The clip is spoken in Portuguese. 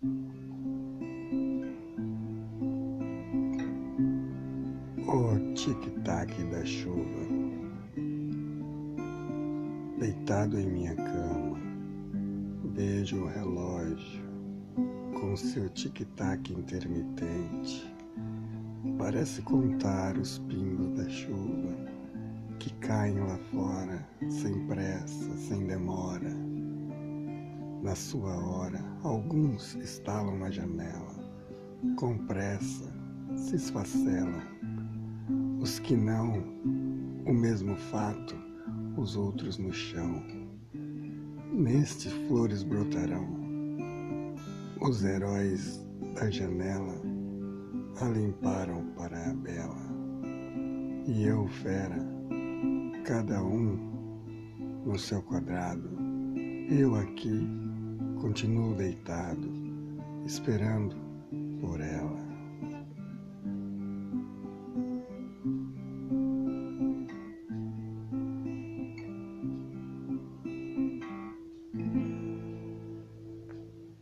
O tic-tac da chuva, deitado em minha cama, vejo o relógio com seu tic-tac intermitente. Parece contar os pingos da chuva que caem lá fora, sem pressa, sem demora. Na sua hora, alguns estalam na janela, com pressa, se esfacelam. Os que não, o mesmo fato, os outros no chão. Neste flores brotarão. Os heróis da janela a limparam para a bela. E eu, fera, cada um no seu quadrado, eu aqui continuo deitado, esperando por ela.